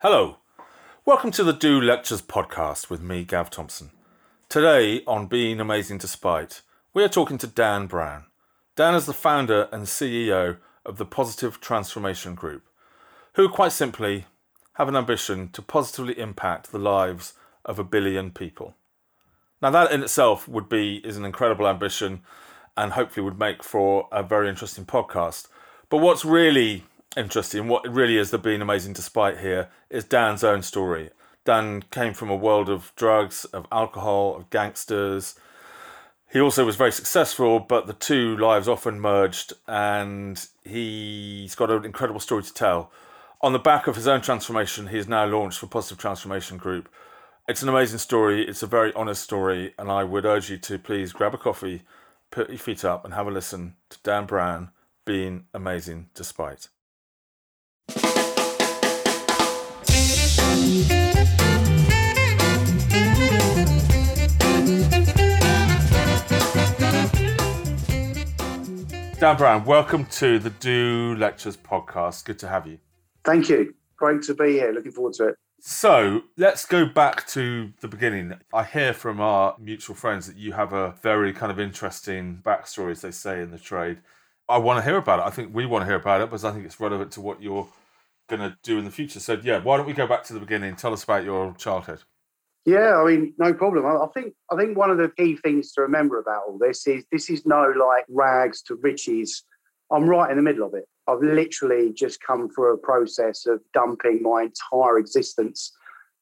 Hello, welcome to the Do Lectures podcast with me, Gav Thompson. Today on Being Amazing Despite, we are talking to Dan Brown. Dan is the founder and CEO of the Positive Transformation Group, who quite simply have an ambition to positively impact the lives of a billion people. Now, that in itself would be is an incredible ambition, and hopefully would make for a very interesting podcast. But what's really interesting. What really is the being amazing despite here is Dan's own story. Dan came from a world of drugs, of alcohol, of gangsters. He also was very successful, but the two lives often merged, and he's got an incredible story to tell. On the back of his own transformation, he has now launched for Positive Transformation Group. It's an amazing story, it's a very honest story, and I would urge you to please grab a coffee, put your feet up, and have a listen to Dan Brown being amazing despite. Dan Brown, welcome to the Do Lectures podcast. Good to have you. Thank you. Great to be here. Looking forward to it. So let's go back to the beginning. I hear from our mutual friends that you have a very kind of interesting backstory, as they say in the trade. I want to hear about it. I think we want to hear about it because I think it's relevant to what you're going to do in the future. So, yeah, why don't we go back to the beginning? And tell us about your childhood. Yeah, I mean, no problem. I, think I think one of the key things to remember about all this is this is no like rags to riches. I'm right in the middle of it. I've literally just come through a process of dumping my entire existence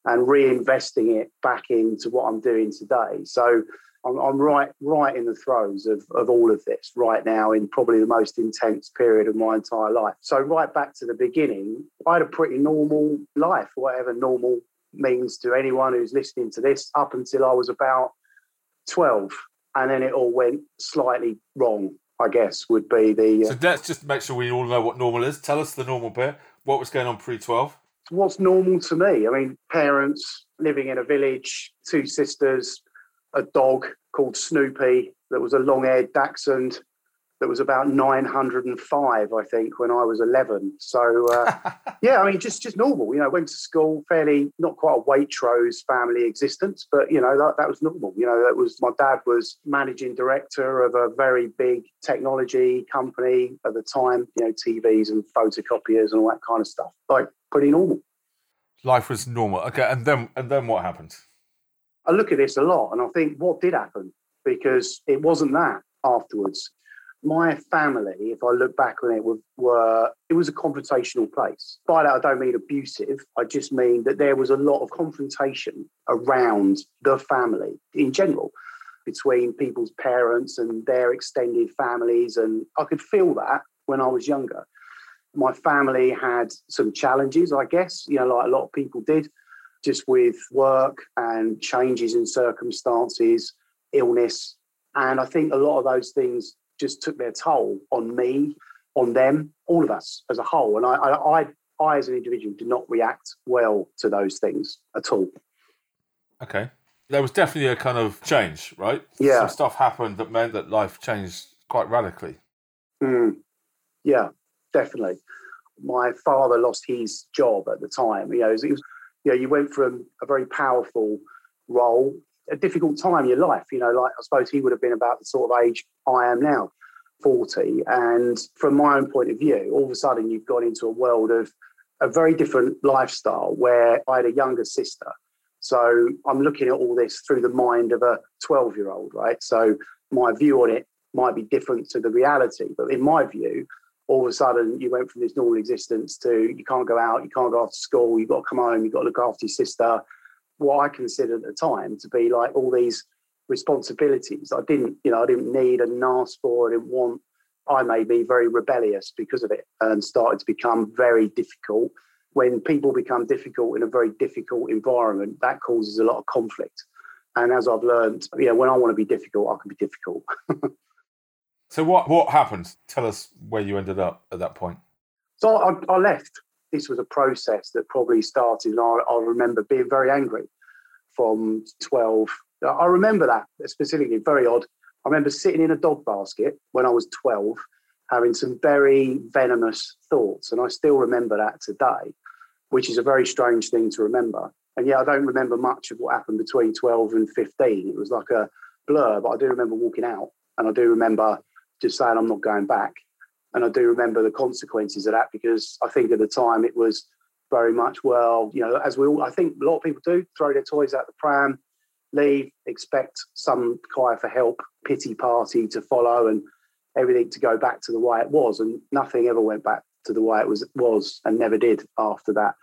and reinvesting it back into what I'm doing today. So I'm, I'm right right in the throes of, of all of this right now in probably the most intense period of my entire life. So right back to the beginning, I had a pretty normal life, whatever normal means to anyone who's listening to this, up until I was about 12. And then it all went slightly wrong, I guess, would be the. Uh, so let's just make sure we all know what normal is. Tell us the normal bit. What was going on pre 12? What's normal to me? I mean, parents living in a village, two sisters, a dog called Snoopy that was a long haired Dachshund that was about 905, I think, when I was 11. So, uh, yeah, I mean, just just normal. You know, went to school fairly, not quite a Waitrose family existence, but, you know, that, that was normal. You know, that was my dad was managing director of a very big technology company at the time, you know, TVs and photocopiers and all that kind of stuff. Like, pretty normal. Life was normal. Okay. And then, and then what happened? I look at this a lot and I think, what did happen? Because it wasn't that afterwards. My family, if I look back on it, were, were it was a confrontational place. By that, I don't mean abusive. I just mean that there was a lot of confrontation around the family in general between people's parents and their extended families. And I could feel that when I was younger. My family had some challenges, I guess, you know, like a lot of people did just with work and changes in circumstances, illness. And I think a lot of those things just took their toll on me, on them, all of us as a whole. And I, I, I, I as an individual, did not react well to those things at all. Okay. There was definitely a kind of change, right? Yeah. Some stuff happened that meant that life changed quite radically. Mm. Yeah, definitely. My father lost his job at the time. You know, it was, it was you know, you went from a very powerful role, a difficult time in your life. You know, like I suppose he would have been about the sort of age I am now, 40. And from my own point of view, all of a sudden you've got into a world of a very different lifestyle where I had a younger sister. So I'm looking at all this through the mind of a 12 year old, right? So my view on it might be different to the reality. But in my view, all of a sudden you went from this normal existence to you can't go out, you can't go after school, you've got to come home, you've got to look after your sister. What I considered at the time to be like all these responsibilities I didn't, you know, I didn't need and ask for, I didn't want. I made me very rebellious because of it and started to become very difficult. When people become difficult in a very difficult environment, that causes a lot of conflict. And as I've learned, you know, when I want to be difficult, I can be difficult. So what what happened? Tell us where you ended up at that point. So I, I left. This was a process that probably started, and I, I remember being very angry from 12. I remember that specifically, very odd. I remember sitting in a dog basket when I was 12, having some very venomous thoughts, and I still remember that today. which is a very strange thing to remember. And yeah, I don't remember much of what happened between 12 and 15. It was like a blur, but I do remember walking out and I do remember just saying, I'm not going back. And I do remember the consequences of that because I think at the time it was very much, well, you know, as we all, I think a lot of people do throw their toys out the pram, leave, expect some cry for help, pity party to follow, and everything to go back to the way it was. And nothing ever went back to the way it was, was and never did after that.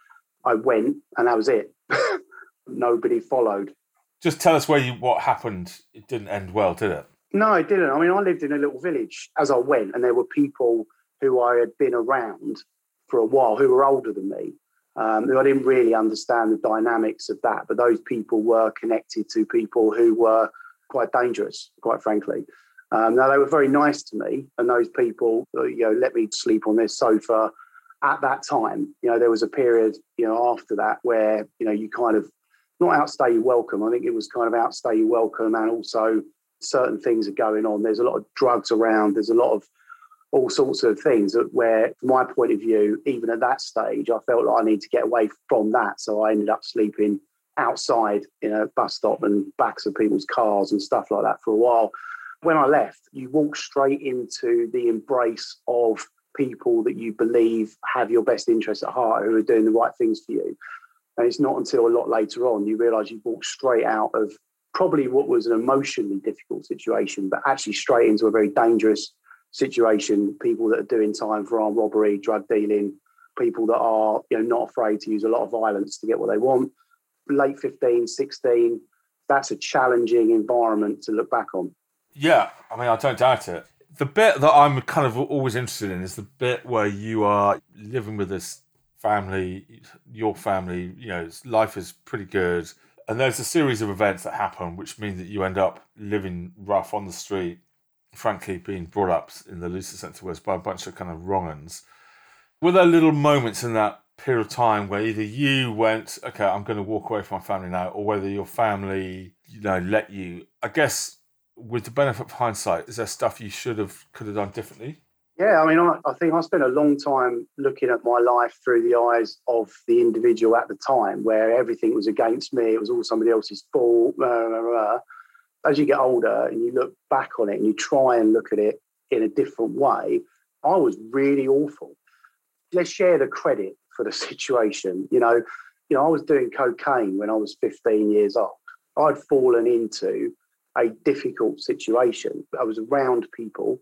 I went and that was it. Nobody followed. Just tell us where you what happened. It didn't end well, did it? No, I didn't. I mean, I lived in a little village as I went, and there were people who I had been around for a while who were older than me. Um, I didn't really understand the dynamics of that, but those people were connected to people who were quite dangerous, quite frankly. Um, now they were very nice to me, and those people, uh, you know, let me sleep on their sofa. At that time, you know, there was a period, you know, after that where you know you kind of not outstay your welcome. I think it was kind of outstay your welcome, and also certain things are going on. There's a lot of drugs around. There's a lot of all sorts of things that where, from my point of view, even at that stage, I felt like I need to get away from that. So I ended up sleeping outside in a bus stop and backs of people's cars and stuff like that for a while. When I left, you walk straight into the embrace of people that you believe have your best interests at heart, who are doing the right things for you. And it's not until a lot later on you realise you walk straight out of probably what was an emotionally difficult situation, but actually straight into a very dangerous situation. People that are doing time for armed robbery, drug dealing, people that are you know not afraid to use a lot of violence to get what they want. Late 15, 16, that's a challenging environment to look back on. Yeah, I mean, I don't doubt it. The bit that I'm kind of always interested in is the bit where you are living with this family, your family, you know, life is pretty good and there's a series of events that happen which mean that you end up living rough on the street frankly being brought up in the loosest sense of words by a bunch of kind of wrong uns. Were there little moments in that period of time where either you went okay i'm going to walk away from my family now or whether your family you know let you? I guess with the benefit of hindsight is there stuff you should have could have done differently yeah, I mean, I, I, think I spent a long time looking at my life through the eyes of the individual at the time, where everything was against me. It was all somebody else's fault. Blah, blah, blah. As you get older and you look back on it and you try and look at it in a different way, I was really awful. Let's share the credit for the situation. You know, you know, I was doing cocaine when I was 15 years old. I'd fallen into a difficult situation. I was around people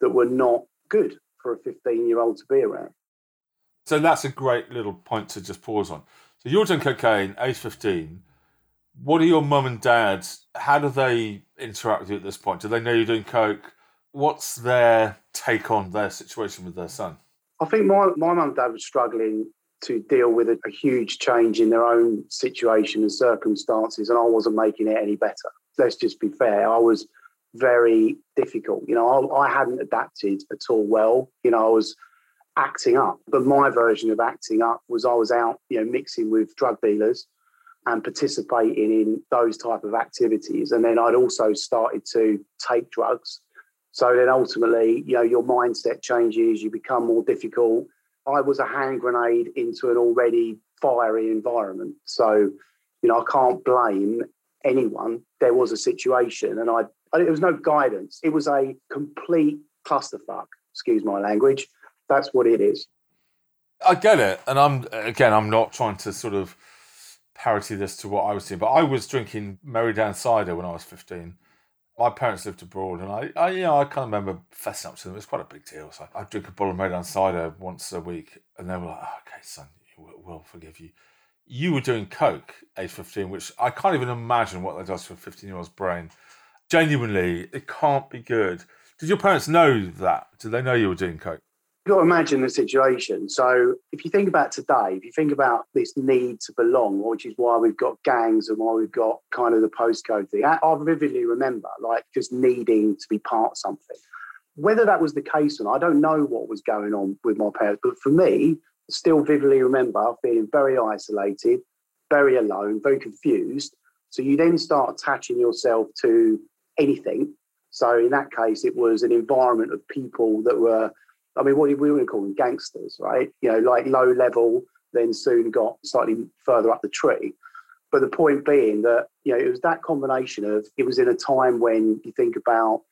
that were not good for a 15 year old to be around. So that's a great little point to just pause on. So you're doing cocaine, age 15. What are your mum and dad? How do they interact with you at this point? Do they know you're doing coke? What's their take on their situation with their son? I think my, my mum and dad were struggling to deal with a, a huge change in their own situation and circumstances, and I wasn't making it any better. Let's just be fair. I was very difficult. You know, I, I hadn't adapted at all well. You know, I was acting up, but my version of acting up was I was out, you know, mixing with drug dealers and participating in those type of activities. And then I'd also started to take drugs. So then ultimately, you know, your mindset changes, you become more difficult. I was a hand grenade into an already fiery environment. So, you know, I can't blame anyone. There was a situation and I there was no guidance. It was a complete clusterfuck. Excuse my language. That's what it is. I get it, and I'm again. I'm not trying to sort of parity this to what I was doing, but I was drinking Merrydown cider when I was 15. My parents lived abroad, and I, I, you know, I kind of remember fessing up to them. It was quite a big deal. So I'd drink a bottle of Merrydown cider once a week, and they were like, oh, "Okay, son, we'll forgive you." You were doing coke, age 15, which I can't even imagine what that does to a 15 year old's brain genuinely, it can't be good. Did your parents know that? Did they know you were doing coke? You've got to imagine the situation. So, if you think about today, if you think about this need to belong, which is why we've got gangs and why we've got kind of the postcode thing, I, I vividly remember like just needing to be part of something. Whether that was the case or not, I don't know what was going on with my parents, but for me, still vividly remember feeling very isolated, very alone, very confused. So you then start attaching yourself to anything. So in that case, it was an environment of people that were, I mean, what we would call them gangsters, right? You know, like low level, then soon got slightly further up the tree. But the point being that, you know, it was that combination of it was in a time when you think about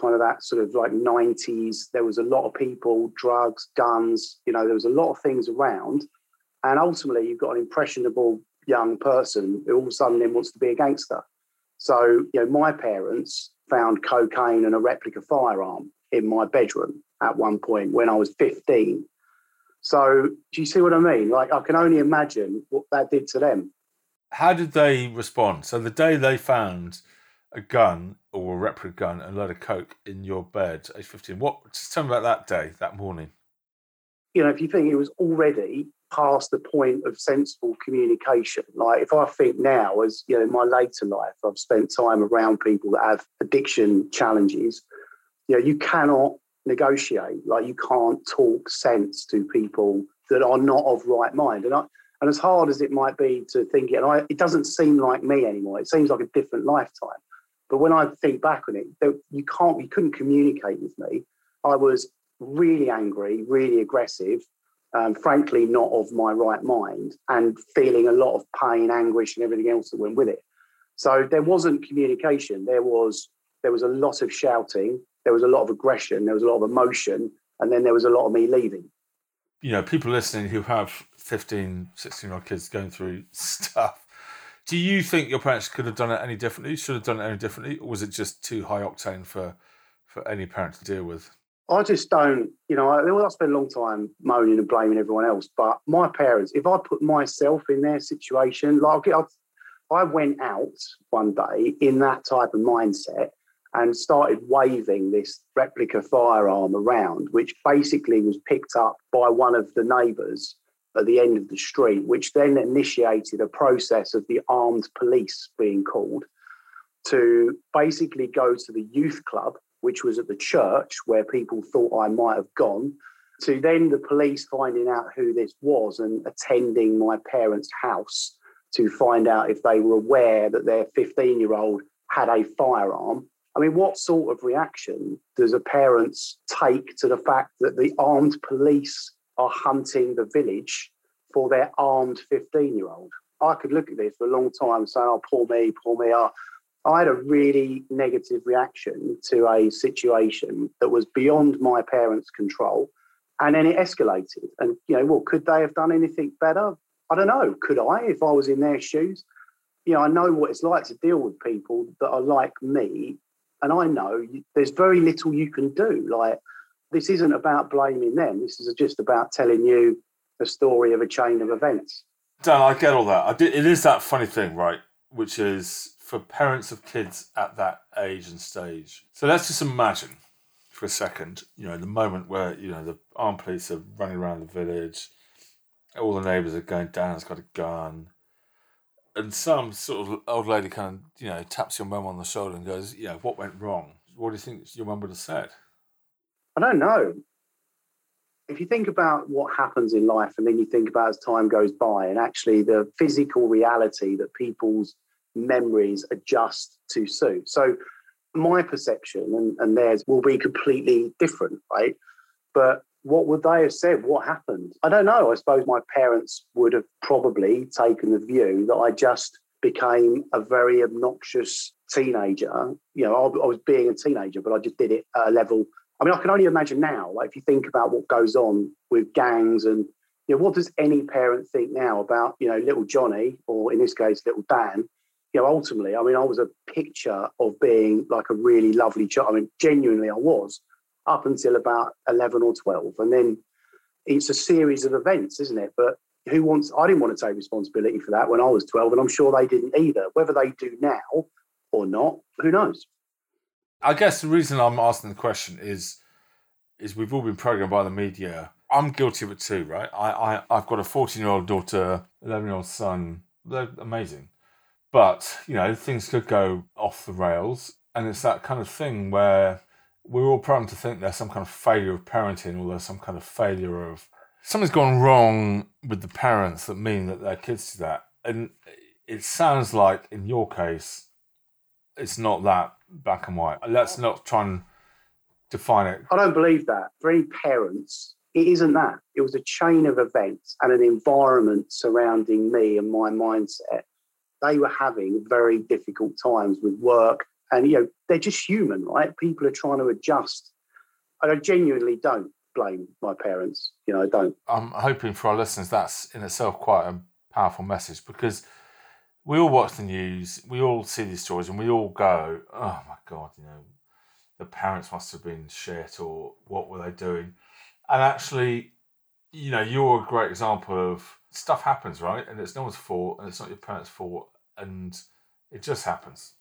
kind of that sort of like 90s, there was a lot of people, drugs, guns, you know, there was a lot of things around. And ultimately, you've got an impressionable young person who all of a sudden then wants to be a gangster. So, you know, my parents found cocaine and a replica firearm in my bedroom at one point when I was 15. So, do you see what I mean? Like, I can only imagine what that did to them. How did they respond? So, the day they found a gun or a replica gun and a load of coke in your bed, age 15, what, just tell me about that day, that morning. You know, if you think it was already past the point of sensible communication. Like if I think now, as you know, in my later life, I've spent time around people that have addiction challenges. You know, you cannot negotiate. Like you can't talk sense to people that are not of right mind. And I, and as hard as it might be to think it, and I, it doesn't seem like me anymore. It seems like a different lifetime. But when I think back on it, you can't, you couldn't communicate with me. I was really angry, really aggressive, um, frankly, not of my right mind, and feeling a lot of pain, anguish, and everything else that went with it. So there wasn't communication. There was there was a lot of shouting. There was a lot of aggression. There was a lot of emotion, and then there was a lot of me leaving. You know, people listening who have 15, 16 year old kids going through stuff. Do you think your parents could have done it any differently? Should have done it any differently, or was it just too high octane for for any parent to deal with? I just don't, you know, I, I spend a long time moaning and blaming everyone else. But my parents, if I put myself in their situation, like I, I went out one day in that type of mindset and started waving this replica firearm around, which basically was picked up by one of the neighbours at the end of the street, which then initiated a process of the armed police being called to basically go to the youth club which was at the church where people thought I might have gone, to then the police finding out who this was and attending my parents' house to find out if they were aware that their 15 year old had a firearm. I mean, what sort of reaction does a parents take to the fact that the armed police are hunting the village for their armed 15 year old? I could look at this for a long time saying, oh, poor me, poor me. Oh, I had a really negative reaction to a situation that was beyond my parents' control. And then it escalated. And, you know, well, could they have done anything better? I don't know. Could I, if I was in their shoes? You know, I know what it's like to deal with people that are like me. And I know there's very little you can do. Like, this isn't about blaming them. This is just about telling you the story of a chain of events. Dan, I get all that. it is that funny thing, right? Which is for parents of kids at that age and stage. So let's just imagine for a second, you know, the moment where, you know, the armed police are running around the village, all the neighbours are going, Dan's got a gun. And some sort of old lady kind of, you know, taps your mum on the shoulder and goes, know, what went wrong? What do you think your mum would have said? I don't know. If you think about what happens in life and then you think about as time goes by and actually the physical reality that people's memories adjust to suit. So my perception and, and theirs will be completely different, right? But what would they have said? What happened? I don't know. I suppose my parents would have probably taken the view that I just became a very obnoxious teenager. You know, I, I was being a teenager, but I just did it at a level. I mean, I can only imagine now, like if you think about what goes on with gangs and you know, what does any parent think now about, you know, little Johnny, or in this case, little Dan, you know, ultimately, I mean, I was a picture of being like a really lovely child. I mean, genuinely, I was up until about 11 or 12. And then it's a series of events, isn't it? But who wants, I didn't want to take responsibility for that when I was 12, and I'm sure they didn't either. Whether they do now or not, who knows? I guess the reason I'm asking the question is, is we've all been programmed by the media. I'm guilty of it too, right? I, I I've got a 14 year old daughter, 11 year old son. They're amazing. But, you know, things could go off the rails. And it's that kind of thing where we're all prone to think there's some kind of failure of parenting or there's some kind of failure of something's gone wrong with the parents that mean that their kids do that. And it sounds like in your case, it's not that black and white. Let's not try and define it. I don't believe that. For any parents it isn't that. It was a chain of events and an environment surrounding me and my mindset. They were having very difficult times with work. And, you know, they're just human, right? People are trying to adjust. And I genuinely don't blame my parents. You know, I don't. I'm hoping for our listeners that's in itself quite a powerful message because we all watch the news, we all see these stories, and we all go, oh my God, you know, the parents must have been shit or what were they doing? And actually, you know, you're a great example of stuff happens, right? And it's no one's fault and it's not your parents' fault and it just happens.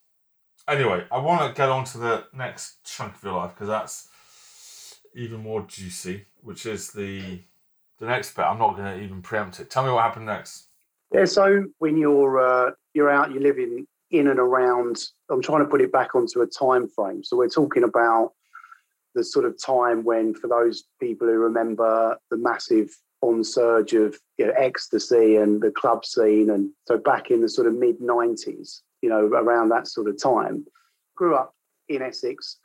Anyway, I want to get on to the next chunk of your life because that's even more juicy, which is the the next bit. I'm not going to even preempt it. Tell me what happened next. Yeah, so when you're uh, you're out, you're living in and around. I'm trying to put it back onto a time frame. So we're talking about the sort of time when, for those people who remember the massive on surge of you know, ecstasy and the club scene, and so back in the sort of mid '90s, you know, around that sort of time, grew up in Essex.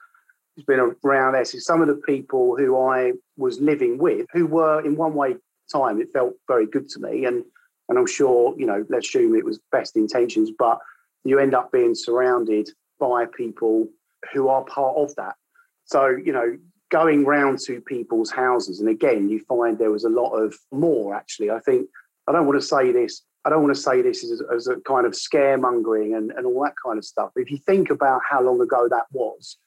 It's been around Essex. Some of the people who I was living with, who were in one way time, it felt very good to me, and and I'm sure you know, let's assume it was best intentions, but you end up being surrounded by people who are part of that. So, you know, going round to people's houses, and again, you find there was a lot of more actually. I think, I don't want to say this, I don't want to say this as, as a kind of scaremongering and, and all that kind of stuff. If you think about how long ago that was,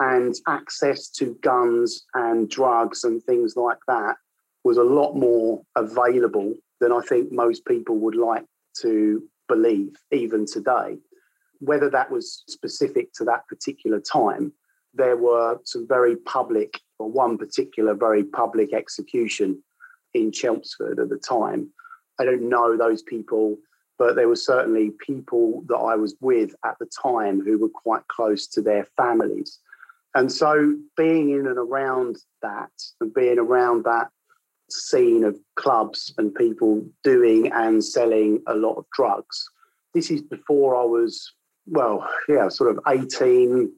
and access to guns and drugs and things like that was a lot more available than I think most people would like to believe, even today. Whether that was specific to that particular time, there were some very public, or one particular very public execution in Chelmsford at the time. I don't know those people, but there were certainly people that I was with at the time who were quite close to their families. And so being in and around that and being around that scene of clubs and people doing and selling a lot of drugs. This is before I was, well, yeah, sort of 18,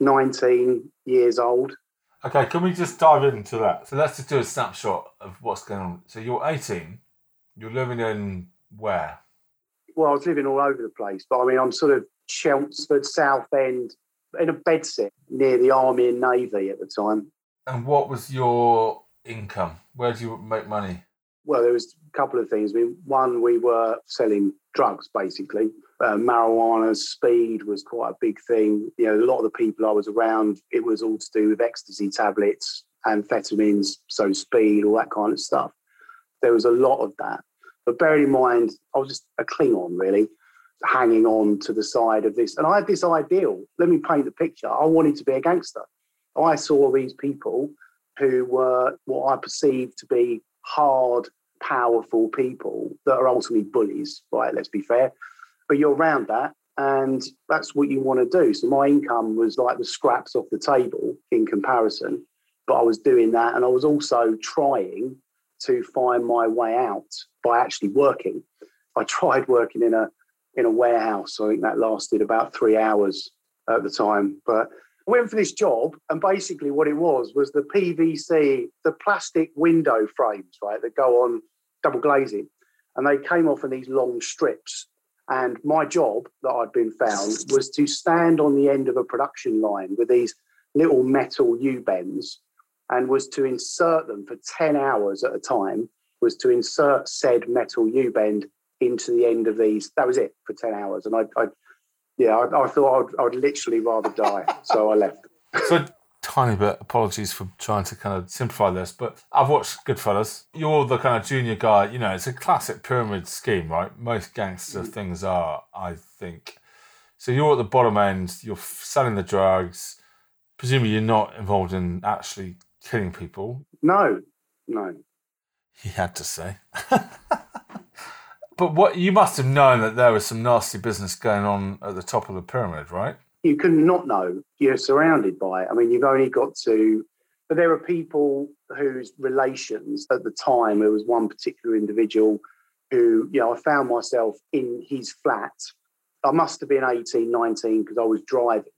19 years old. Okay, can we just dive into that? So let's just do a snapshot of what's going on. So you're 18, you're living in where? Well, I was living all over the place, but I mean, I'm sort of Chelmsford, Southend, in a bedsit near the Army and Navy at the time. And what was your income? Where do you make money? Well, there was a couple of things. I mean, one, we were selling drugs basically. Uh, marijuana, speed was quite a big thing. You know, a lot of the people I was around, it was all to do with ecstasy tablets, amphetamines, so speed, all that kind of stuff. There was a lot of that. But bearing in mind, I was just a Klingon, really, hanging on to the side of this. And I had this ideal. Let me paint the picture. I wanted to be a gangster. I saw these people who were what I perceived to be hard, powerful people that are ultimately bullies, right? Let's be fair. But you're around that, and that's what you want to do. So my income was like the scraps off the table in comparison, but I was doing that, and I was also trying to find my way out by actually working. I tried working in a in a warehouse. I think that lasted about three hours at the time, but I went for this job, and basically what it was was the PVC, the plastic window frames, right, that go on double glazing, and they came off in these long strips. And my job that I'd been found was to stand on the end of a production line with these little metal U bends and was to insert them for 10 hours at a time, was to insert said metal U bend into the end of these. That was it for 10 hours. And I, I yeah, I, I thought I would, literally rather die, so I left. So, tiny bit apologies for trying to kind of simplify this, but I've watched Goodfellas. You're the kind of junior guy. You know, it's a classic pyramid scheme, right? Most gangster mm. things are, I think. So you're at the bottom end. You're selling the drugs. Presumably, you're not involved in actually killing people. No, no. He had to say. But what you must have known that there was some nasty business going on at the top of the pyramid, right? You can not know. You're surrounded by it. I mean, you've only got to. But there are people whose relations at the time. There was one particular individual who, you know, I found myself in his flat. I must have been 18, 19 because I was driving,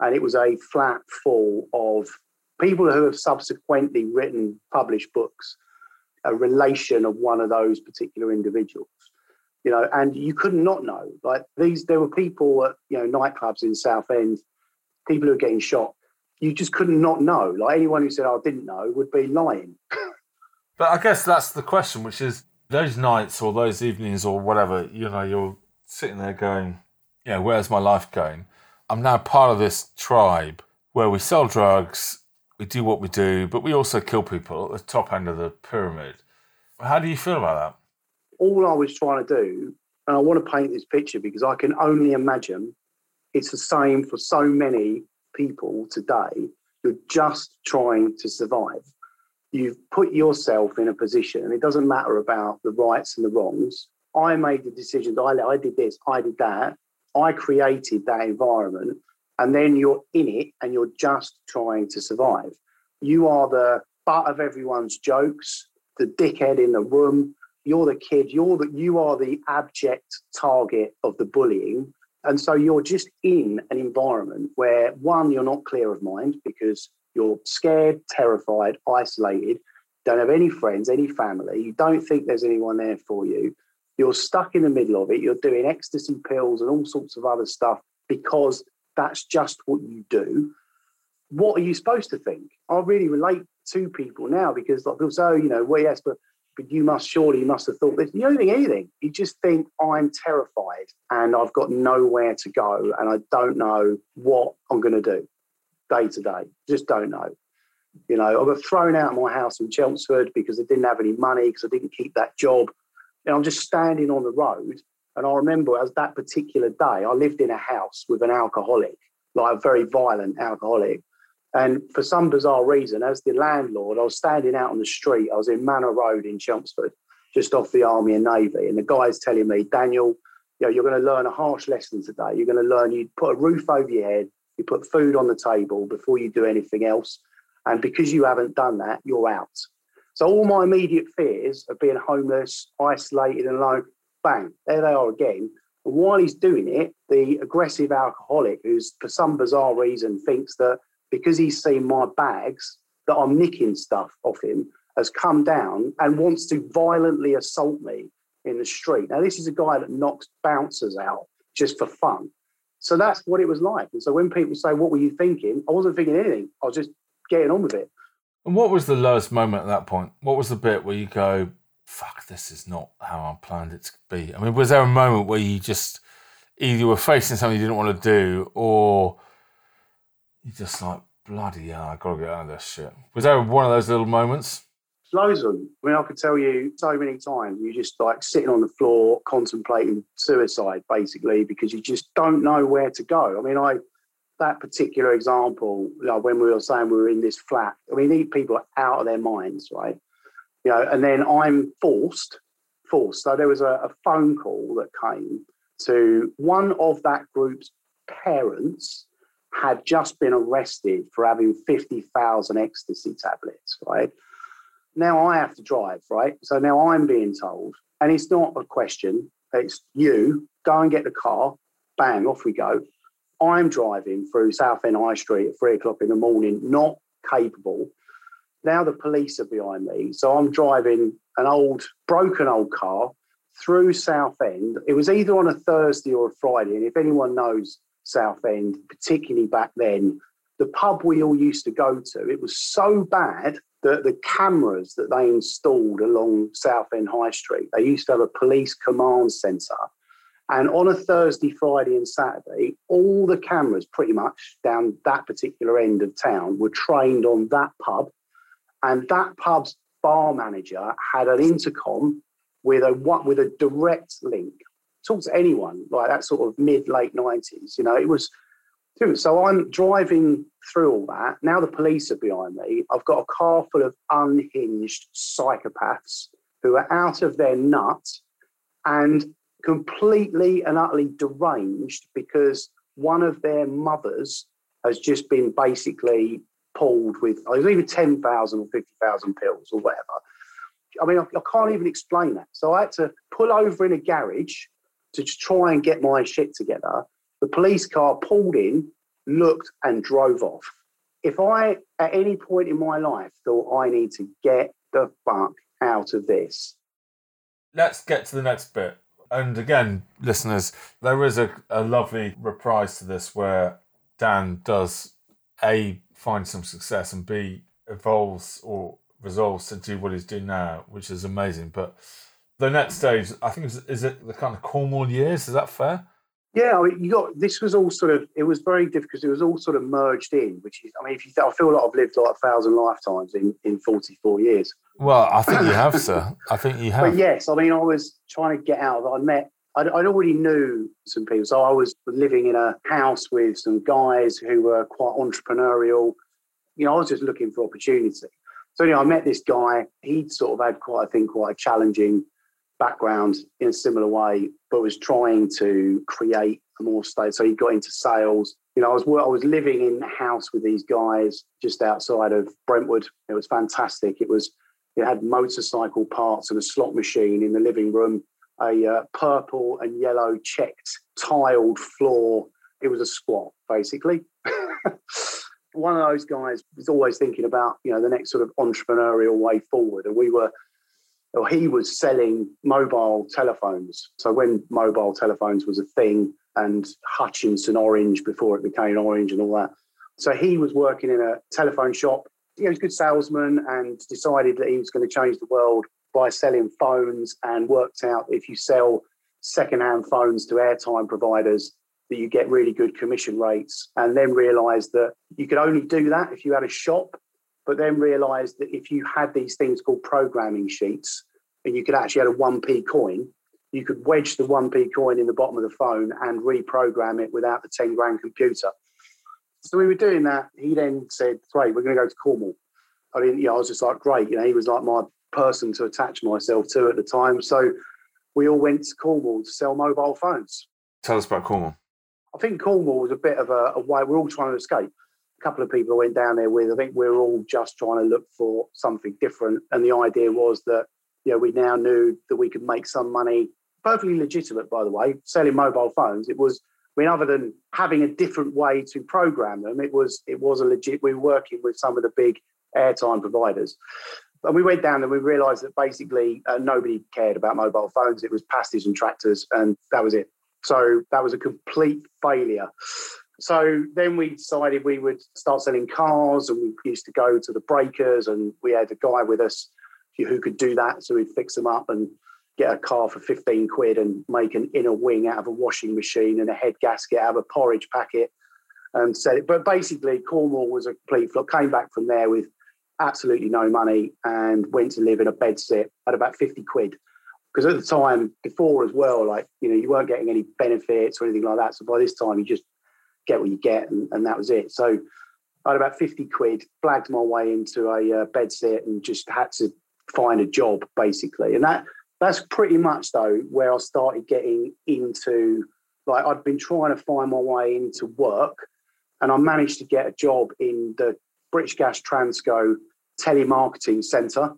and it was a flat full of people who have subsequently written, published books, a relation of one of those particular individuals. You know, and you could not know. Like these, there were people at you know nightclubs in Southend, people who were getting shot. You just couldn't not know. Like anyone who said oh, I didn't know would be lying. but I guess that's the question, which is those nights or those evenings or whatever. You know, you're sitting there going, "Yeah, where's my life going?" I'm now part of this tribe where we sell drugs, we do what we do, but we also kill people at the top end of the pyramid. How do you feel about that? All I was trying to do, and I want to paint this picture because I can only imagine it's the same for so many people today. You're just trying to survive. You've put yourself in a position, and it doesn't matter about the rights and the wrongs. I made the decision. I, I did this, I did that. I created that environment, and then you're in it and you're just trying to survive. You are the butt of everyone's jokes, the dickhead in the room. You're the kid. You're the you are the abject target of the bullying, and so you're just in an environment where one, you're not clear of mind because you're scared, terrified, isolated, don't have any friends, any family. You don't think there's anyone there for you you're stuck in the middle of it. You're doing ecstasy pills and all sorts of other stuff because that's just what you do. What are you supposed to think? I really relate to people now because like people say, oh, you know, well, yes, but but you must surely you must have thought this. You don't think anything. You just think I'm terrified and I've got nowhere to go and I don't know what I'm going to do day to day. Just don't know. You know, I got thrown out of my house in Chelmsford because I didn't have any money because I didn't keep that job and I'm just standing on the road. And I remember as that particular day, I lived in a house with an alcoholic, like a very violent alcoholic. And for some bizarre reason, as the landlord, I was standing out on the street. I was in Manor Road in Chelmsford, just off the Army and Navy. And the guy's telling me, Daniel, you know, you're going to learn a harsh lesson today. You're going to learn you put a roof over your head, you put food on the table before you do anything else. And because you haven't done that, you're out. So all my immediate fears of being homeless, isolated and alone, bang, there they are again. And while he's doing it, the aggressive alcoholic, who's for some bizarre reason thinks that because he's seen my bags, that I'm nicking stuff off him, has come down and wants to violently assault me in the street. Now, this is a guy that knocks bouncers out just for fun. So that's what it was like. And so when people say, What were you thinking? I wasn't thinking anything. I was just getting on with it. And what was the lowest moment at that point? What was the bit where you go, fuck, this is not how I planned it to be? I mean, was there a moment where you just either were facing something you didn't want to do or you just like, bloody hell, I gotta get out of this shit? Was there one of those little moments? Loads of them. I mean, I could tell you so many times you just like sitting on the floor contemplating suicide, basically, because you just don't know where to go. I mean, I that particular example, like when we were saying we were in this flat, I mean, these people are out of their minds, right? You know, and then I'm forced, forced. So there was a, a phone call that came to one of that group's parents had just been arrested for having 50,000 ecstasy tablets, right? Now I have to drive, right? So now I'm being told, and it's not a question, it's you, go and get the car, bang, off we go. I'm driving through Southend High Street at three o'clock in the morning, not capable. Now the police are behind me. So I'm driving an old, broken old car through Southend. It was either on a Thursday or a Friday. And if anyone knows Southend, particularly back then, the pub we all used to go to, it was so bad that the cameras that they installed along Southend High Street, they used to have a police command centre and on a Thursday, Friday, and Saturday, all the cameras pretty much down that particular end of town were trained on that pub. And that pub's bar manager had an intercom with a with a direct link. Talk to anyone like that sort of mid late nineties. You know, it was. So I'm driving through all that. Now the police are behind me. I've got a car full of unhinged psychopaths who are out of their nut and completely and utterly deranged because one of their mothers has just been basically pulled with it was either 10,000 or 50,000 pills or whatever. I mean, I, I, can't even explain that. So I had to pull over in a garage to try and get my shit together. The police car pulled in, looked, and drove off if I at any point in my life thought I need to get the fuck out of this. Let's get to the next bit. And again, listeners, there is a, a lovely reprise to this where Dan does A, find some success, and B, evolves or resolves to do what he's doing now, which is amazing. But the next stage, I think, is, is it the kind of Cornwall years? Is that fair? Yeah, I mean, you got this was all sort of it was very difficult because it was all sort of merged in, which is I mean, if you I feel like I've lived like a thousand lifetimes in in forty four years. Well, I think you have, sir. I think you have. But yes, I mean, I was trying to get out. Of. I met. I, I already knew some people, so I was living in a house with some guys who were quite entrepreneurial. You know, I was just looking for opportunity. So anyway, I met this guy. He'd sort of had quite, I think, quite a challenging background in a similar way, but was trying to create a more state. So he got into sales. You know, I was I was living in house with these guys just outside of Brentwood. It was fantastic. It was it had motorcycle parts and a slot machine in the living room, a uh, purple and yellow checked tiled floor. It was a squat, basically. One of those guys was always thinking about, you know, the next sort of entrepreneurial way forward. And we were he was selling mobile telephones. So when mobile telephones was a thing and Hutchinson Orange before it became Orange and all that. So he was working in a telephone shop. He was a good salesman and decided that he was going to change the world by selling phones and worked out if you sell secondhand phones to airtime providers that you get really good commission rates and then realized that you could only do that if you had a shop but then realized that if you had these things called programming sheets and you could actually add a 1p coin, you could wedge the 1p coin in the bottom of the phone and reprogram it without the 10 grand computer. So we were doing that. He then said, Great, we're going to go to Cornwall. I mean, yeah, I was just like, Great. You know, he was like my person to attach myself to at the time. So we all went to Cornwall to sell mobile phones. Tell us about Cornwall. I think Cornwall was a bit of a, a way, we're all trying to escape a couple of people I went down there with. I think we are all just trying to look for something different. And the idea was that, you know, we now knew that we could make some money, perfectly legitimate, by the way, selling mobile phones. It was, I mean, other than having a different way to program them, it was it was a legit. We were working with some of the big airtime providers. And we went down and we realised that basically uh, nobody cared about mobile phones. It was pasties and tractors, and that was it. So that was a complete failure. So then we decided we would start selling cars, and we used to go to the breakers, and we had a guy with us who could do that. So we'd fix them up and get a car for 15 quid and make an inner wing out of a washing machine and a head gasket out of a porridge packet and sell it. But basically, Cornwall was a complete flop. Came back from there with absolutely no money and went to live in a bedsit at about 50 quid. Because at the time before as well, like, you know, you weren't getting any benefits or anything like that. So by this time, you just get what you get, and, and that was it. So I had about 50 quid, flagged my way into a uh, bed sit and just had to find a job basically. And that that's pretty much though where I started getting into like I'd been trying to find my way into work and I managed to get a job in the British Gas Transco telemarketing centre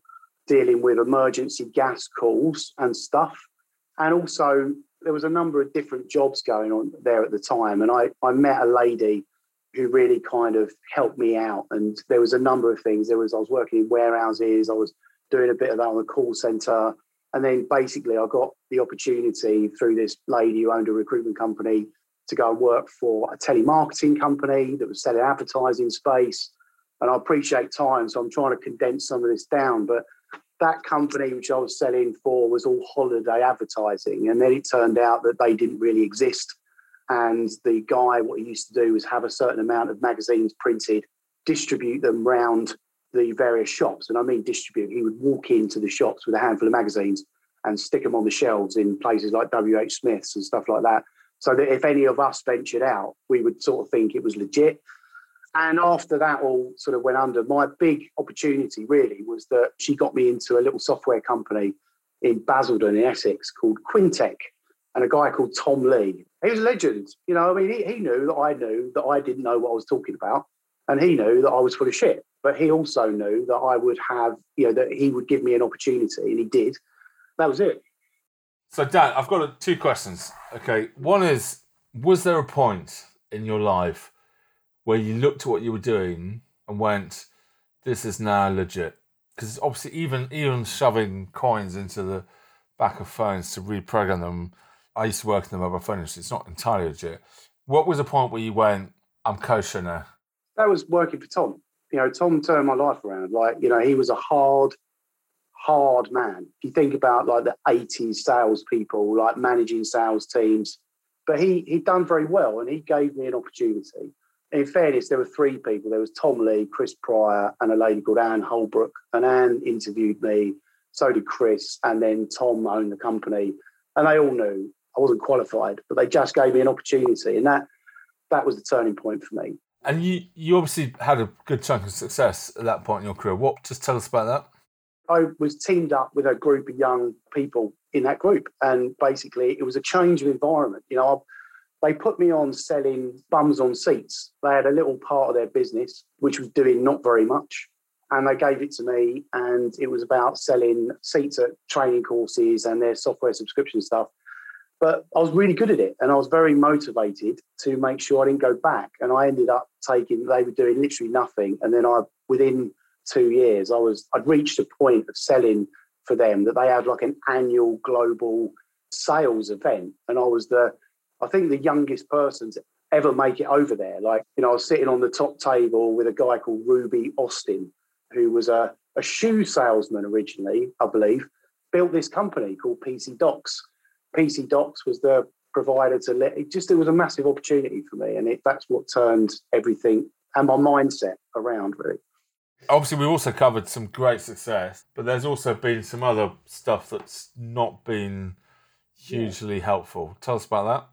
dealing with emergency gas calls and stuff. And also there was a number of different jobs going on there at the time, and I I met a lady who really kind of helped me out. And there was a number of things. There was I was working in warehouses, I was doing a bit of that on the call center, and then basically I got the opportunity through this lady who owned a recruitment company to go and work for a telemarketing company that was selling advertising space. And I appreciate time, so I'm trying to condense some of this down, but that company which I was selling for was all holiday advertising. And then it turned out that they didn't really exist. And the guy, what he used to do was have a certain amount of magazines printed, distribute them round the various shops. And I mean distribute. He would walk into the shops with a handful of magazines and stick them on the shelves in places like WH Smith's and stuff like that. So that if any of us ventured out, we would sort of think it was legit. And after that all sort of went under, my big opportunity really was that she got me into a little software company in Basildon in Essex called Quintech and a guy called Tom Lee. He was a legend. You know, I mean, he, he knew that I knew that I didn't know what I was talking about. And he knew that I was full of shit. But he also knew that I would have, you know, that he would give me an opportunity. And he did. That was it. So, Dan, I've got two questions. Okay. One is Was there a point in your life where you looked at what you were doing and went, "This is now legit"? Because obviously, even even shoving coins into the back of phones to reprogram them, I used to work in the mobile phone industry. It's not entirely legit. What was the point where you went, "I'm kosher now"? That was working for Tom. You know, Tom turned my life around. Like, you know, he was a hard, hard man. If you think about like the 80s salespeople, like managing sales teams, but he he'd done very well and he gave me an opportunity. In fairness, there were three people. There was Tom Lee, Chris Pryor, and a lady called Anne Holbrook. And Anne interviewed me. So did Chris. And then Tom owned the company. And they all knew I wasn't qualified, but they just gave me an opportunity. And that that was the turning point for me. And you you obviously had a good chunk of success at that point in your career. What just tell us about that? I was teamed up with a group of young people in that group. And basically, it was a change of environment. You know, they put me on selling bums on seats. They had a little part of their business, which was doing not very much. And they gave it to me, and it was about selling seats at training courses and their software subscription stuff. But I was really good at it, and I was very motivated to make sure I didn't go back. And I ended up taking, they were doing literally nothing. And then I, within two years, I was, I'd reached a point of selling for them that they had like an annual global sales event. And I was the, I think the youngest person to ever make it over there. Like, you know, I was sitting on the top table with a guy called Ruby Austin, who was a, a shoe salesman originally, I believe, built this company called PC Docs. PC Docs was the provider to let it just, it was a massive opportunity for me. And it, that's what turned everything and my mindset around really. Obviously, we've also covered some great success, but there's also been some other stuff that's not been hugely yeah. helpful. Tell us about that.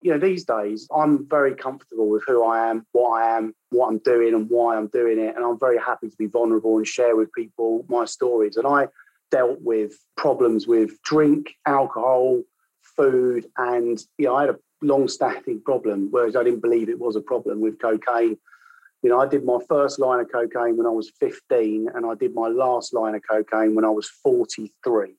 You know, these days I'm very comfortable with who I am, what I am, what I'm doing, and why I'm doing it. And I'm very happy to be vulnerable and share with people my stories. And I dealt with problems with drink, alcohol, food, and you know, I had a long-standing problem, whereas I didn't believe it was a problem with cocaine you know, I did my first line of cocaine when I was 15, and I did my last line of cocaine when I was 43.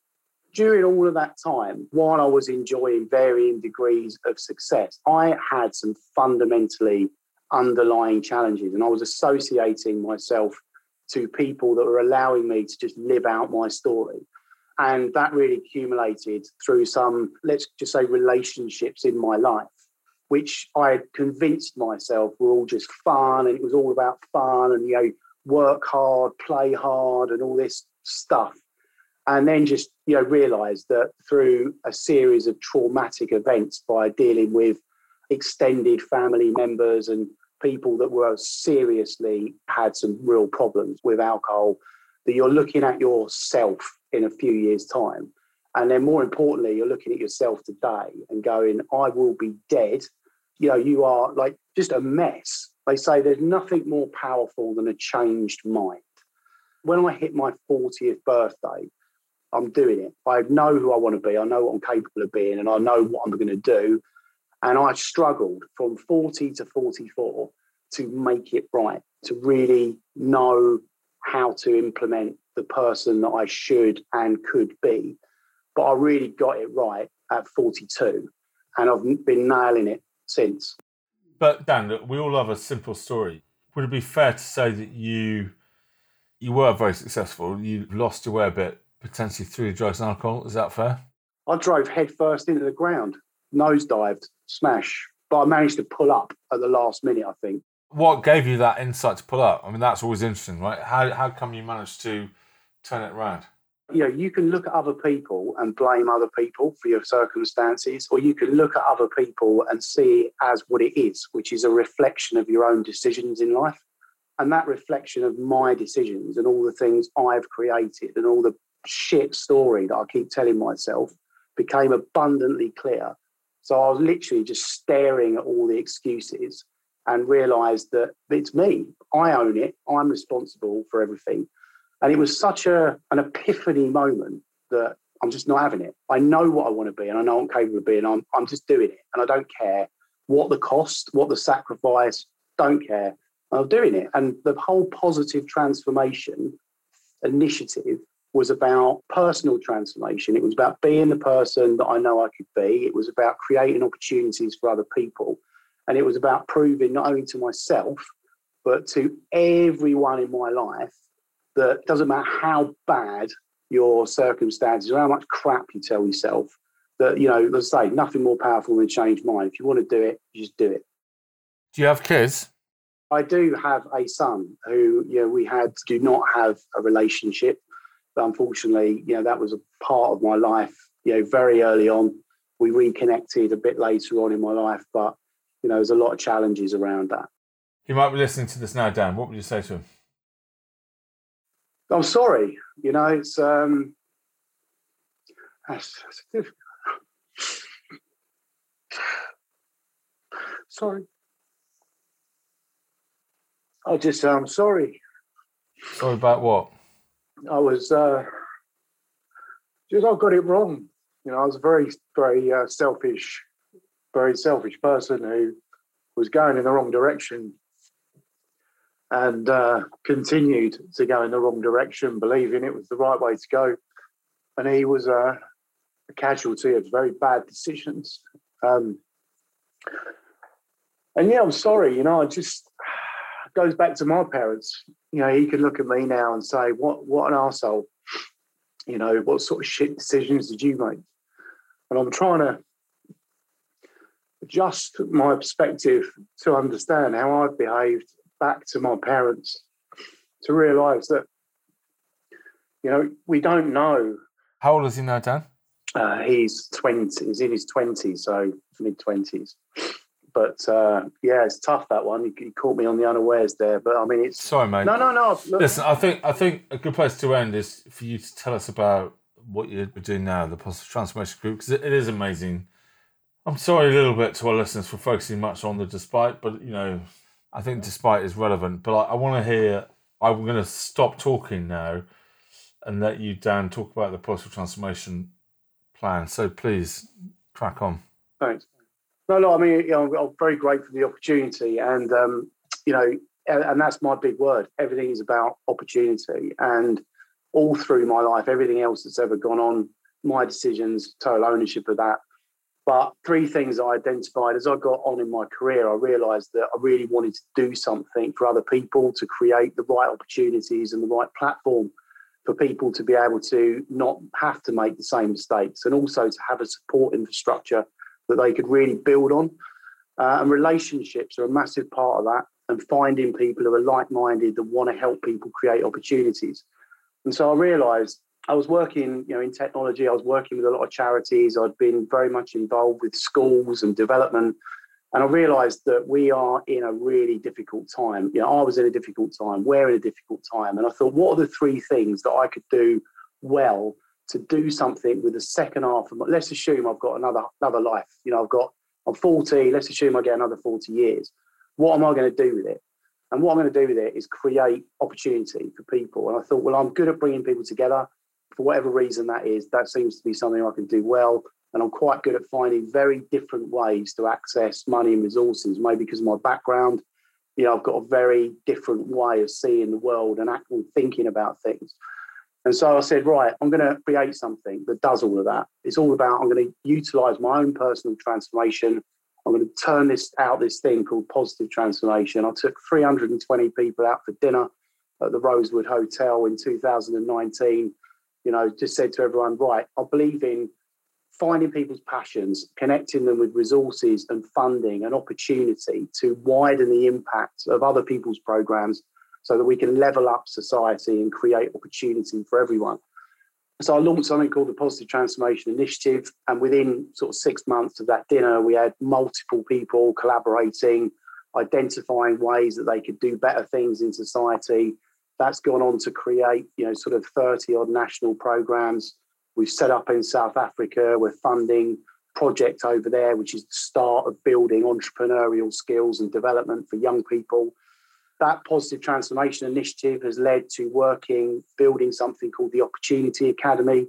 During all of that time, while I was enjoying varying degrees of success, I had some fundamentally underlying challenges, and I was associating myself to people that were allowing me to just live out my story. And that really accumulated through some, let's just say, relationships in my life which I had convinced myself were all just fun and it was all about fun and, you know, work hard, play hard, and all this stuff. And then just, you know, realized that through a series of traumatic events by dealing with extended family members and people that were seriously had some real problems with alcohol, that you're looking at yourself in a few years' time. And then more importantly, you're looking at yourself today and going, I will be dead you know, you are like just a mess. They say there's nothing more powerful than a changed mind. When I hit my 40th birthday, I'm doing it. I know who I want to be. I know what I'm capable of being, and I know what I'm going to do. And I struggled from 40 to 44 to make it right, to really know how to implement the person that I should and could be. But I really got it right at 42. And I've been nailing it since. But Dan, we all love a simple story. Would it be fair to say that you you were very successful? You lost your way a bit, potentially through drugs and alcohol. Is that fair? I drove headfirst into the ground, nosedived, smash, but I managed to pull up at the last minute. I think. What gave you that insight to pull up? I mean, that's always interesting, right? How how come you managed to turn it around? you know, you can look at other people and blame other people for your circumstances, or you can look at other people and see it as what it is, which is a reflection of your own decisions in life. And that reflection of my decisions and all the things I've created and all the shit story that I keep telling myself became abundantly clear. So I was literally just staring at all the excuses and realized that it's me. I own it. I'm responsible for everything. And it was such a an epiphany moment that I'm just not having it. I know what I want to be and I know I'm capable of being. I'm, I'm just doing it. And I don't care what the cost, what the sacrifice, don't care. I'm doing it. And the whole positive transformation initiative was about personal transformation. It was about being the person that I know I could be. It was about creating opportunities for other people. And it was about proving not only to myself, but to everyone in my life that doesn't matter how bad your circumstances or how much crap you tell yourself, that, you know, let's say nothing more powerful than change mind. If you want to do it, you just do it. Do you have kids? I do have a son who, you know, we had do not have a relationship. But unfortunately, you know, that was a part of my life, you know, very early on. We reconnected a bit later on in my life, but, you know, there's a lot of challenges around that. He might be listening to this now, Dan. What would you say to him? I'm sorry. You know, it's um, that's, that's sorry. I just I'm um, sorry. Sorry about what? I was uh, just I got it wrong. You know, I was a very very uh, selfish, very selfish person who was going in the wrong direction and uh, continued to go in the wrong direction, believing it was the right way to go. And he was uh, a casualty of very bad decisions. Um, and yeah, I'm sorry. You know, I just goes back to my parents. You know, he can look at me now and say, "What? What an asshole." You know, what sort of shit decisions did you make? And I'm trying to adjust my perspective to understand how I've behaved back to my parents to realise that you know we don't know. How old is he now, Dan? Uh, he's twenty. He's in his twenties, so mid twenties. But uh, yeah, it's tough that one. You, caught me on the unawares there. But I mean, it's sorry, mate. No, no, no. Look. Listen, I think I think a good place to end is for you to tell us about what you're doing now, the Positive Transformation Group, because it, it is amazing. I'm sorry a little bit to our listeners for focusing much on the despite, but you know, I think despite is relevant. But I, I want to hear. I'm going to stop talking now and let you, Dan, talk about the positive transformation plan. So please crack on. Thanks. No, no. I mean, you know, I'm very grateful for the opportunity, and um, you know, and that's my big word. Everything is about opportunity, and all through my life, everything else that's ever gone on, my decisions, total ownership of that. But three things I identified as I got on in my career, I realized that I really wanted to do something for other people to create the right opportunities and the right platform for people to be able to not have to make the same mistakes and also to have a support infrastructure that they could really build on. Uh, and relationships are a massive part of that, and finding people who are like minded that want to help people create opportunities. And so I realized I was working, you know, in technology. I was working with a lot of charities. I'd been very much involved with schools and development, and I realised that we are in a really difficult time. You know, I was in a difficult time. We're in a difficult time, and I thought, what are the three things that I could do well to do something with the second half of my, let's assume I've got another another life. You know, I've got I'm 40, let's assume I get another 40 years. What am I going to do with it? And what I'm going to do with it is create opportunity for people. And I thought, well, I'm good at bringing people together. For whatever reason that is, that seems to be something I can do well. And I'm quite good at finding very different ways to access money and resources, maybe because of my background. You know, I've got a very different way of seeing the world and acting, thinking about things. And so I said, right, I'm going to create something that does all of that. It's all about I'm going to utilize my own personal transformation. I'm going to turn this out this thing called positive transformation. I took 320 people out for dinner at the Rosewood Hotel in 2019. You know, just said to everyone, right, I believe in finding people's passions, connecting them with resources and funding and opportunity to widen the impact of other people's programs so that we can level up society and create opportunity for everyone. So I launched something called the Positive Transformation Initiative. And within sort of six months of that dinner, we had multiple people collaborating, identifying ways that they could do better things in society. That's gone on to create, you know, sort of 30 odd national programs. We've set up in South Africa, we're funding project over there, which is the start of building entrepreneurial skills and development for young people that positive transformation initiative has led to working, building something called the Opportunity Academy,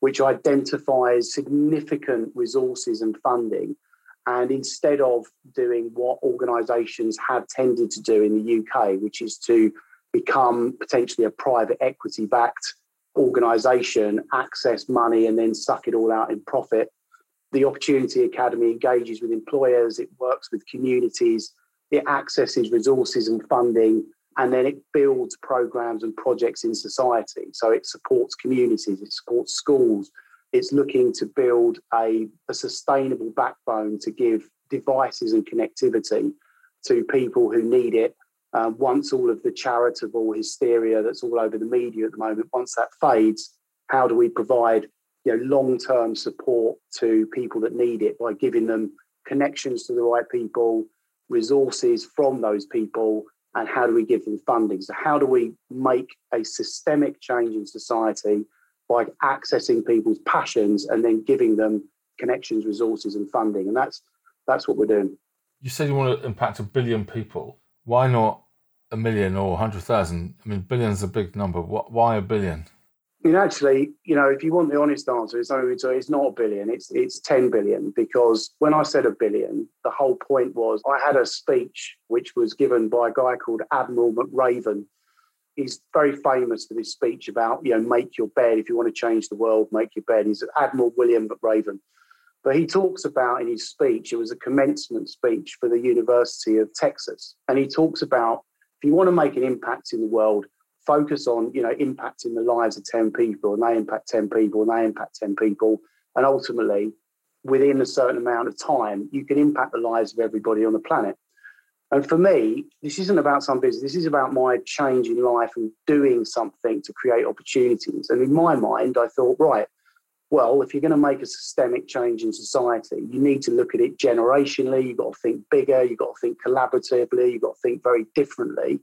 which identifies significant resources and funding. And instead of doing what organisations have tended to do in the UK, which is to become potentially a private equity backed organisation, access money, and then suck it all out in profit, the Opportunity Academy engages with employers, it works with communities it accesses resources and funding, and then it builds programs and projects in society. So it supports communities, it supports schools. It's looking to build a, a sustainable backbone to give devices and connectivity to people who need it. Um, once all of the charitable hysteria that's all over the media at the moment, once that fades, how do we provide you know, long-term support to people that need it by giving them connections to the right people, resources from those people, and how do we give them funding? So, how do we make a systemic change in society by accessing people's passions and then giving them connections, resources, and funding? And that's that's what we're doing. You said you want to impact a billion people. Why not a million or hundred thousand? I mean, billion's a big number. Why a billion? Mean, actually, you know, if you want the honest answer, it's only it's not a billion, it's it's 10 billion. Because when I said a billion, the whole point was I had a speech which was given by a guy called Admiral McRaven. He's very famous for this speech about, you know, make your bed. If you want to change the world, make your bed. He's Admiral William McRaven. But he talks about in his speech, it was a commencement speech for the University of Texas. And he talks about if you want to make an impact in the world, focus on you know impacting the lives of 10 people and they impact 10 people and they impact 10 people. And ultimately within a certain amount of time you can impact the lives of everybody on the planet. And for me this isn't about some business. This is about my change in life and doing something to create opportunities. And in my mind i thought right well if you're going to make a systemic change in society you need to look at it generationally. You've got to think bigger. You've got to think collaboratively. You've got to think very differently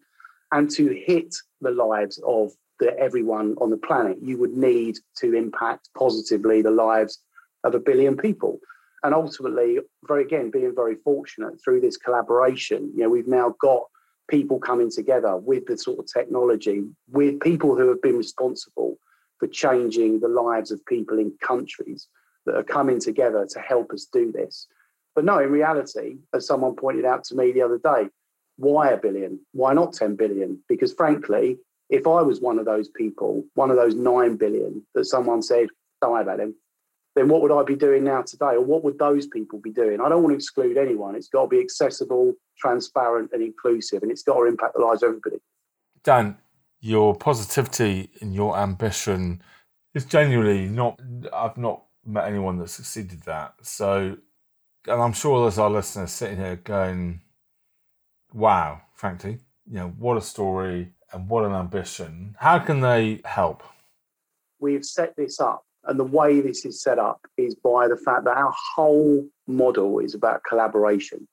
and to hit the lives of the, everyone on the planet, you would need to impact positively the lives of a billion people. And ultimately, very again, being very fortunate through this collaboration, you know, we've now got people coming together with the sort of technology, with people who have been responsible for changing the lives of people in countries that are coming together to help us do this. But no, in reality, as someone pointed out to me the other day, why a billion? Why not 10 billion? Because frankly, if I was one of those people, one of those 9 billion that someone said, don't worry about him, then what would I be doing now today? Or what would those people be doing? I don't want to exclude anyone. It's got to be accessible, transparent, and inclusive, and it's got to impact the lives of everybody. Dan, your positivity and your ambition is genuinely not, I've not met anyone that succeeded that. So, and I'm sure there's our listeners sitting here going, wow, frankly. You know, what a story and what an ambition. How can they help? We've set this up, and the way this is set up is by the fact that our whole model is about collaboration.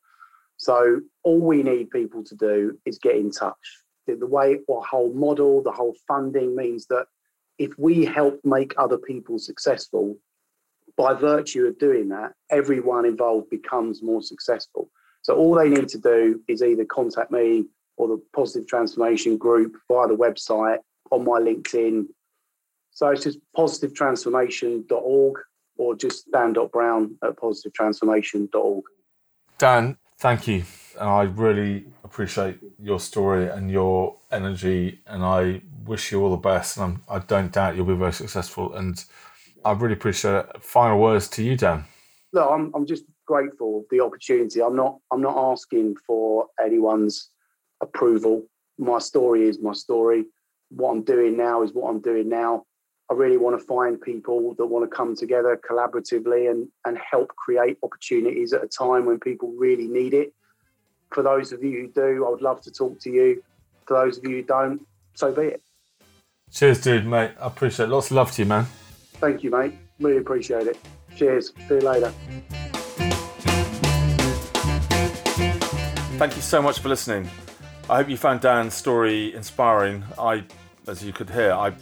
So all we need people to do is get in touch. The way our whole model, the whole funding means that if we help make other people successful, by virtue of doing that, everyone involved becomes more successful. So all they need to do is either contact me or the Positive Transformation Group via the website on my LinkedIn. So it's just positivetransformation.org or just dan.brown at positivetransformation.org. Dan, thank you. And I really appreciate your story and your energy. And I wish you all the best. And I'm, I do not doubt you'll be very successful. And I really appreciate it. Final words to you, Dan. No, I'm, I'm just grateful the opportunity. I'm not I'm not asking for anyone's approval. My story is my story. What I'm doing now is what I'm doing now. I really want to find people that want to come together collaboratively and, and help create opportunities at a time when people really need it. For those of you who do, I would love to talk to you. For those of you who don't, so be it. Cheers, dude, mate. I appreciate it. Lots of love to you, man. Thank you, mate. Really appreciate it. Cheers. See you later. Thank you so much for listening. I hope you found Dan's story inspiring. I, as you could hear, I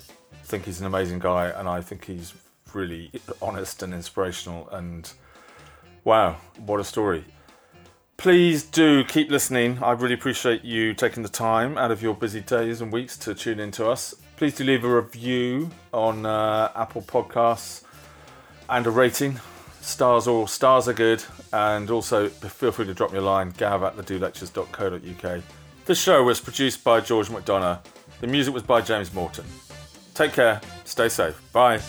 think he's an amazing guy, and I think he's really honest and inspirational. And wow, what a story! Please do keep listening. I really appreciate you taking the time out of your busy days and weeks to tune in to us. Please do leave a review on uh, Apple Podcasts and a rating stars all, stars are good. And also feel free to drop me a line, gav at thedolectures.co.uk. The show was produced by George McDonough. The music was by James Morton. Take care, stay safe. Bye.